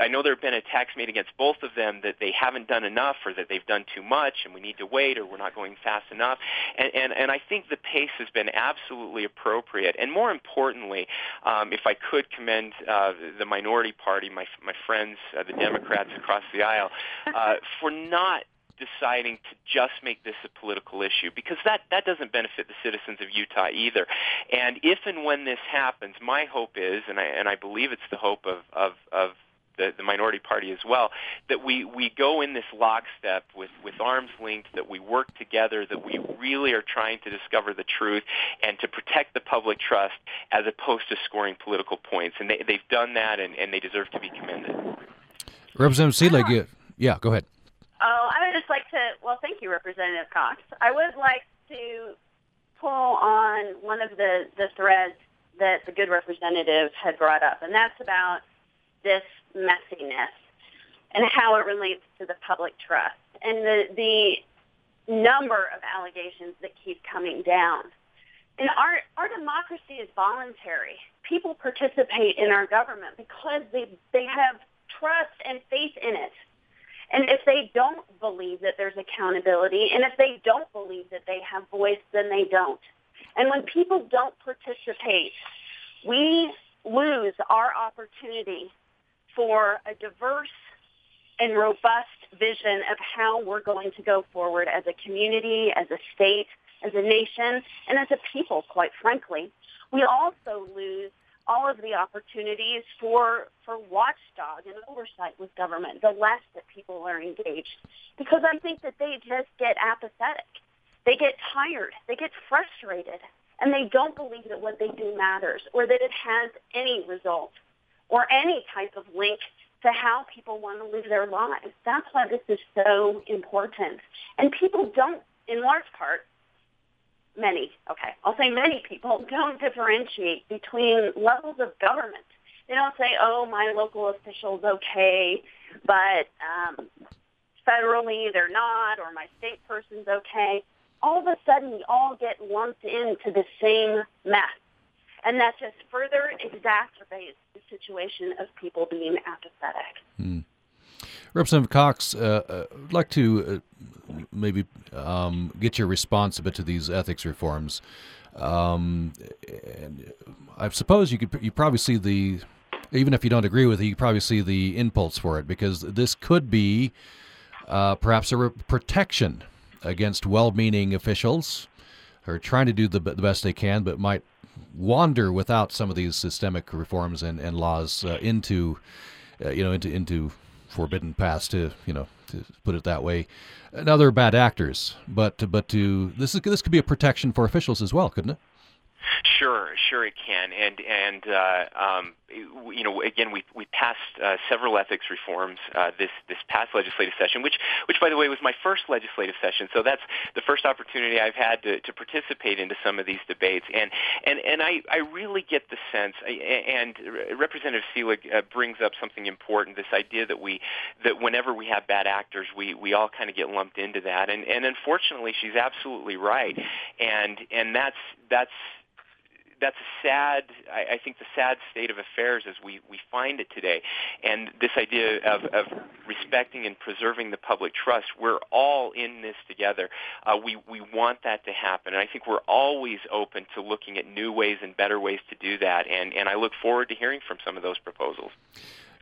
I know there have been attacks made against both of them that they haven't done enough, or that they've done too much, and we need to wait, or we're not going fast enough. And and, and I think the pace has been absolutely appropriate. And more importantly, um, if I could commend uh, the minority party, my my friends, uh, the Democrats across the aisle, <laughs> uh, for not deciding to just make this a political issue because that that doesn't benefit the citizens of Utah either. And if and when this happens, my hope is, and I and I believe it's the hope of of, of the, the minority party as well, that we, we go in this lockstep with, with arms linked, that we work together, that we really are trying to discover the truth and to protect the public trust as opposed to scoring political points. And they, they've done that, and, and they deserve to be commended. Representative Seelig, yeah, go ahead. Oh, I would just like to, well, thank you, Representative Cox. I would like to pull on one of the, the threads that the good representative had brought up, and that's about this messiness and how it relates to the public trust and the, the number of allegations that keep coming down. And our, our democracy is voluntary. People participate in our government because they, they have trust and faith in it. And if they don't believe that there's accountability, and if they don't believe that they have voice, then they don't. And when people don't participate, we lose our opportunity for a diverse and robust vision of how we're going to go forward as a community, as a state, as a nation, and as a people, quite frankly. We also lose all of the opportunities for for watchdog and oversight with government the less that people are engaged because I think that they just get apathetic. They get tired. They get frustrated. And they don't believe that what they do matters or that it has any result or any type of link to how people want to live their lives. That's why this is so important. And people don't, in large part, many, okay, I'll say many people don't differentiate between levels of government. They don't say, oh, my local official's okay, but um, federally they're not, or my state person's okay. All of a sudden, we all get lumped into the same mess. And that just further exacerbates the situation of people being apathetic. Hmm. Representative Cox, uh, uh, I'd like to uh, maybe um, get your response a bit to these ethics reforms. Um, and I suppose you could you probably see the even if you don't agree with it, you probably see the impulse for it because this could be uh, perhaps a re- protection against well-meaning officials who are trying to do the, the best they can, but might wander without some of these systemic reforms and, and laws uh, into uh, you know into into forbidden paths to you know to put it that way and other bad actors. But but to this is this could be a protection for officials as well couldn't it Sure, sure it can, and and uh, um, you know again we we passed uh, several ethics reforms uh, this this past legislative session, which which by the way was my first legislative session, so that's the first opportunity I've had to, to participate into some of these debates, and and and I I really get the sense, and Representative Seelig uh, brings up something important, this idea that we that whenever we have bad actors, we we all kind of get lumped into that, and and unfortunately she's absolutely right, and and that's that's that's a sad, I, I think, the sad state of affairs as we, we find it today. And this idea of, of respecting and preserving the public trust, we're all in this together. Uh, we, we want that to happen. And I think we're always open to looking at new ways and better ways to do that. And, and I look forward to hearing from some of those proposals.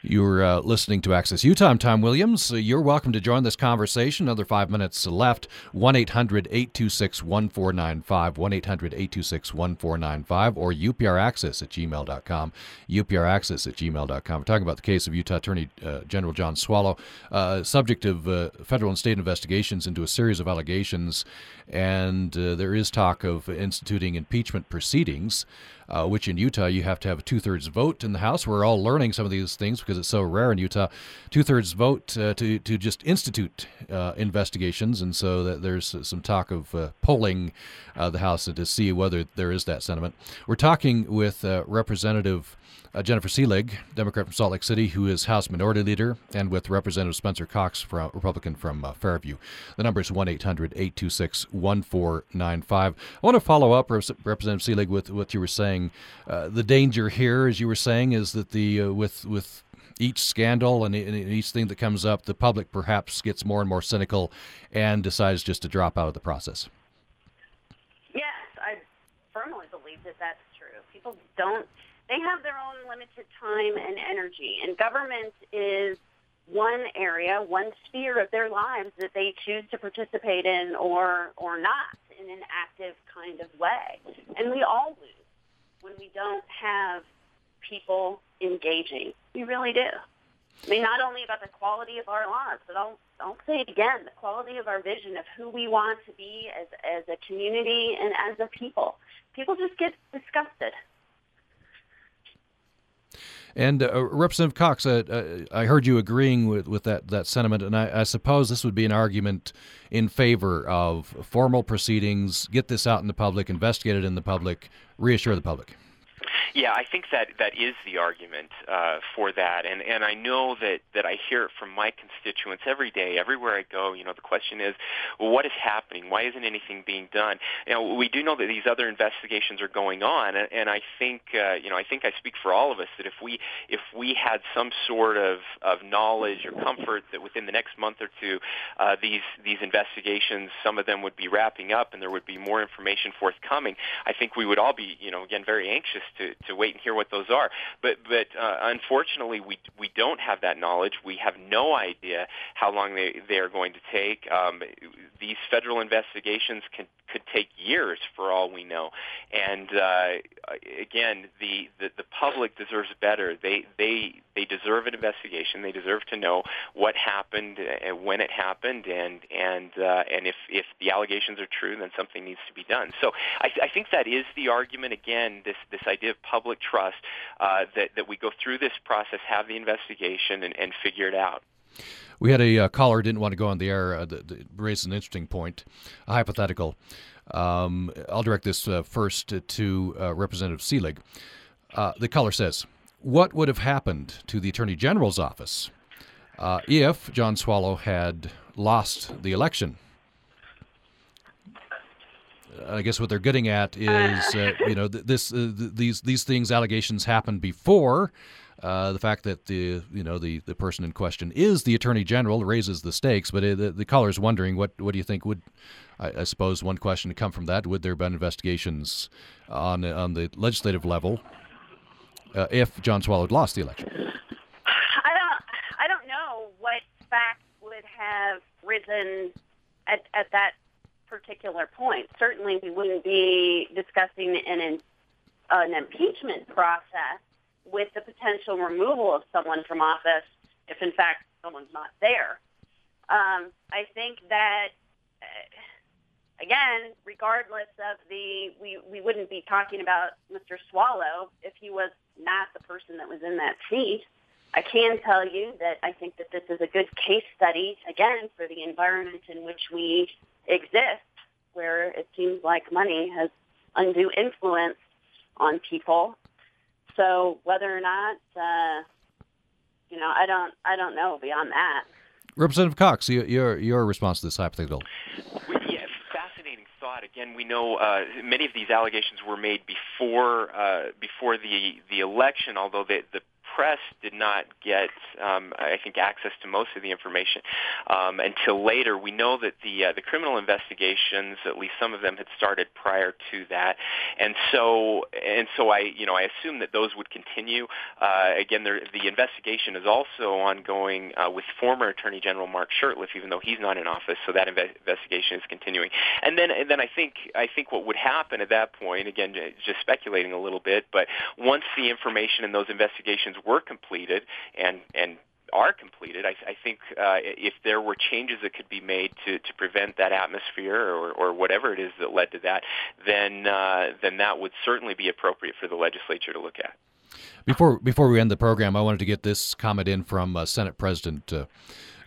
You're uh, listening to Access Utah. I'm Tom Williams. You're welcome to join this conversation. Another five minutes left. 1 800 826 1495. 1 800 826 1495 or upraccess at gmail.com. upraccess at gmail.com. We're talking about the case of Utah Attorney uh, General John Swallow, uh, subject of uh, federal and state investigations into a series of allegations. And uh, there is talk of instituting impeachment proceedings uh, which in Utah you have to have a two thirds vote in the House. We're all learning some of these things because it's so rare in Utah. Two thirds vote uh, to to just institute uh, investigations, and so that there's some talk of uh, polling uh, the House to see whether there is that sentiment. We're talking with Representative uh, Jennifer Seelig, Democrat from Salt Lake City, who is House Minority Leader, and with Representative Spencer Cox, from, Republican from uh, Fairview. The number is 1 800 826 1495. I want to follow up, Representative Seelig, with what you were saying. Uh, the danger here, as you were saying, is that the uh, with with each scandal and, each thing that comes up, the public perhaps gets more and more cynical and decides just to drop out of the process. Yes, I firmly believe that that's true. People don't they have their own limited time and energy, and government is one area, one sphere of their lives that they choose to participate in or or not in an active kind of way. And we all lose when we don't have people engaging. We really do. I mean, not only about the quality of our lives, but I'll, I'll say it again, the quality of our vision of who we want to be as, as a community and as a people. People just get disgusted. And uh, Representative Cox, uh, uh, I heard you agreeing with, with that, that sentiment, and I, I, suppose this would be an argument in favor of formal proceedings, get this out in the public, investigate it in the public, reassure the public. Yeah, I think that that is the argument uh, for that, and and I know that that I hear it from my constituents every day, everywhere I go. You know, the question is, well, what is happening? Why isn't anything being done? You know, we do know that these other investigations are going on, and, and I think uh, you know, I think I speak for all of us that if we if we had some sort of of knowledge or comfort that within the next month or two, uh, these these investigations, some of them would be wrapping up, and there would be more information forthcoming. I think we would all be, you know, again, very anxious to to wait and hear what those are. But but uh, unfortunately, we we don't have that knowledge. We have no idea how long they they are going to take. Um, these federal investigations can could take years for all we know. And uh, again, the, the the public deserves better. They they they deserve an investigation. They deserve to know what happened and when it happened, and and uh, and if if the allegations are true, then something needs to be done. So I, I think that is the argument. Again, this this idea of public trust uh, that that we go through this process, have the investigation, and, and figure it out. We had a uh, caller didn't want to go on the air uh, raised an interesting point, a hypothetical. Um, I'll direct this uh, first to uh, Representative Seelig. Uh, the caller says, What would have happened to the Attorney General's office uh, if John Swallow had lost the election? I guess what they're getting at is, uh, you know, th- this these these things allegations happened before. Uh, the fact that the you know the, the person in question is the attorney general raises the stakes, but the, the caller is wondering what what do you think would I, I, suppose one question to come from that would there have been investigations on on the legislative level uh, if John Swallow had lost the election? I don't I don't know what facts would have risen at at that particular point. Certainly, we wouldn't be discussing an an impeachment process with the potential removal of someone from office if, in fact, someone's not there. Um, I think that, uh, again, regardless of the, we, we wouldn't be talking about Mr. Swallow if he was not the person that was in that seat. I can tell you that I think that this is a good case study, again, for the environment in which we exist, where it seems like money has undue influence on people so whether or not, uh, you know, I don't, I don't know beyond that. Representative Cox, your your response to this hypothetical? Yeah, fascinating thought. Again, we know uh, many of these allegations were made before uh, before the the election, although the the press did not get, um, I think, access to most of the information um, until later. We know that the uh, the criminal investigations, at least some of them, had started prior to that, and so and so I, you know, I assume that those would continue. Uh, again, there, the investigation is also ongoing uh, with former Attorney General Mark Shurtleff, even though he's not in office. So that inve- investigation is continuing. And then and then I think I think what would happen at that point, again, just speculating a little bit, but once the information in those investigations were completed and and are completed, I, I think uh, if there were changes that could be made to, to prevent that atmosphere or, or whatever it is that led to that, then uh, then that would certainly be appropriate for the legislature to look at. Before before we end the program, I wanted to get this comment in from uh, Senate President uh,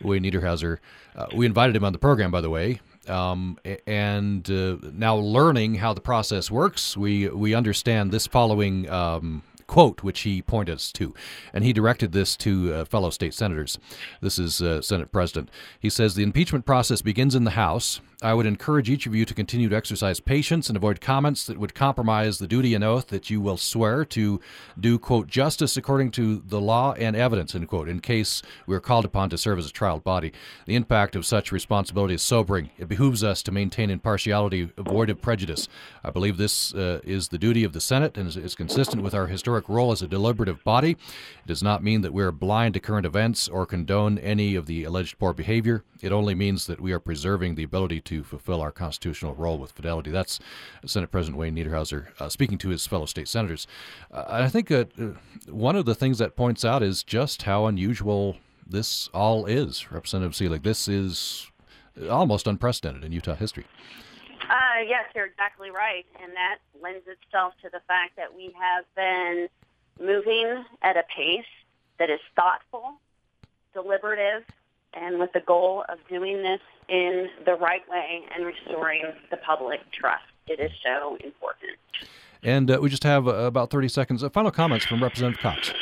Wayne Niederhauser. Uh, we invited him on the program, by the way. Um, and uh, now learning how the process works, we we understand this following um, quote, which he pointed us to. And he directed this to uh, fellow state senators. This is uh, Senate President. He says the impeachment process begins in the House. I would encourage each of you to continue to exercise patience and avoid comments that would compromise the duty and oath that you will swear to do, quote, justice according to the law and evidence, end quote, in case we are called upon to serve as a trial body. The impact of such responsibility is sobering. It behooves us to maintain impartiality, avoid of prejudice. I believe this uh, is the duty of the Senate and is, is consistent with our historic role as a deliberative body. It does not mean that we are blind to current events or condone any of the alleged poor behavior. It only means that we are preserving the ability to fulfill our constitutional role with fidelity. That's Senate President Wayne Niederhauser uh, speaking to his fellow state senators. Uh, I think uh, one of the things that points out is just how unusual this all is, Representative Seelig. This is almost unprecedented in Utah history. Uh, yes, you're exactly right. And that lends itself to the fact that we have been moving at a pace that is thoughtful, deliberative, and with the goal of doing this in the right way and restoring the public trust. It is so important. And uh, we just have uh, about 30 seconds. Uh, final comments from Representative Cox.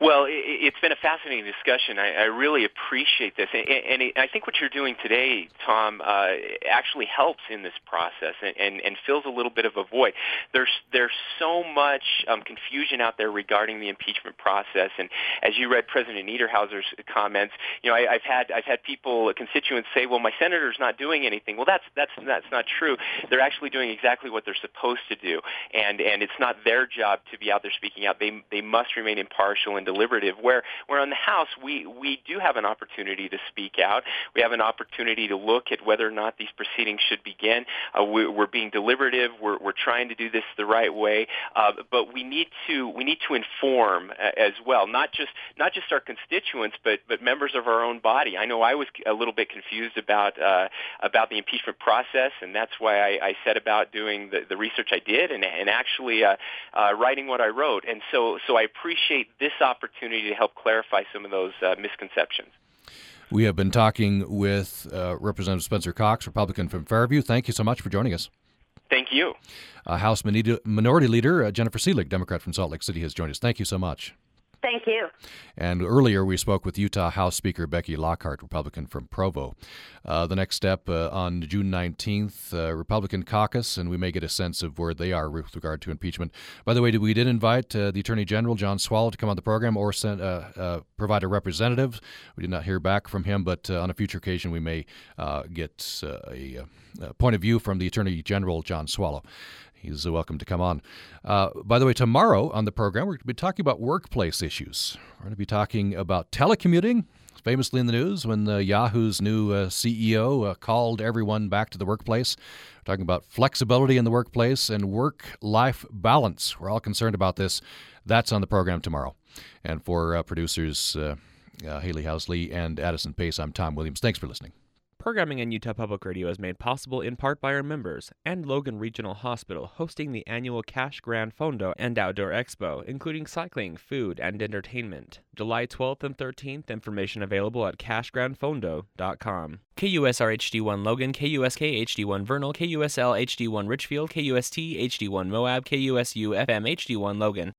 Well, it's been a fascinating discussion. I, really appreciate this, and, and I think what you're doing today, Tom, uh, actually helps in this process and, and, and fills a little bit of a void. There's there's so much um, confusion out there regarding the impeachment process, and as you read President Niederhauser's comments, you know I, I've had I've had people, constituents, say, "Well, my senator's not doing anything." Well, that's that's that's not true. They're actually doing exactly what they're supposed to do, and and it's not their job to be out there speaking out. They they must remain impartial and deliberative. Where where in the House we we do have an opportunity to speak out. We have an opportunity to look at whether or not these proceedings should begin. Uh, we, we're being deliberative. We're we're trying to do this the right way, uh, but we need to we need to inform uh, as well, not just not just our constituents, but but members of our own body. I know I was a little bit confused about uh, about the impeachment process, and that's why I, I set about doing the, the research I did and, and actually uh, uh, writing what I wrote. And so so I appreciate this opportunity to help clarify some of those uh, misconceptions. We have been talking with uh, Representative Spencer Cox, Republican from Fairview. Thank you so much for joining us. Thank you. Uh, House Minority Leader uh, Jennifer Seelig, Democrat from Salt Lake City, has joined us. Thank you so much. Thank you. And earlier we spoke with Utah House Speaker Becky Lockhart, Republican from Provo. Uh, the next step uh, on June 19th, uh, Republican caucus, and we may get a sense of where they are with regard to impeachment. By the way, we did invite uh, the Attorney General, John Swallow, to come on the program or send, uh, uh, provide a representative. We did not hear back from him, but on a future occasion we may get a, a point of view from the Attorney General, John Swallow he's welcome to come on. Uh, by the way, tomorrow on the program, we're going to be talking about workplace issues. We're going to be talking about telecommuting. Famously in the news, when uh, Yahoo's new uh, CEO uh, called everyone back to the workplace. We're talking about flexibility in the workplace and work life balance. We're all concerned about this. That's on the program tomorrow. And for uh, producers uh, Haley Housley and Addison Pace, I'm Tom Williams. Thanks for listening. Programming in Utah Public Radio is made possible in part by our members and Logan Regional Hospital hosting the annual Cache Gran Fondo and Outdoor Expo, including cycling, food, and entertainment. July 12th and 13th, information available at cachegranfondo.com. KUSR HD1 Logan, KUSK HD1 Vernal, KUSL HD1 Richfield, KUST HD1 Moab, KUSU FM HD1 Logan.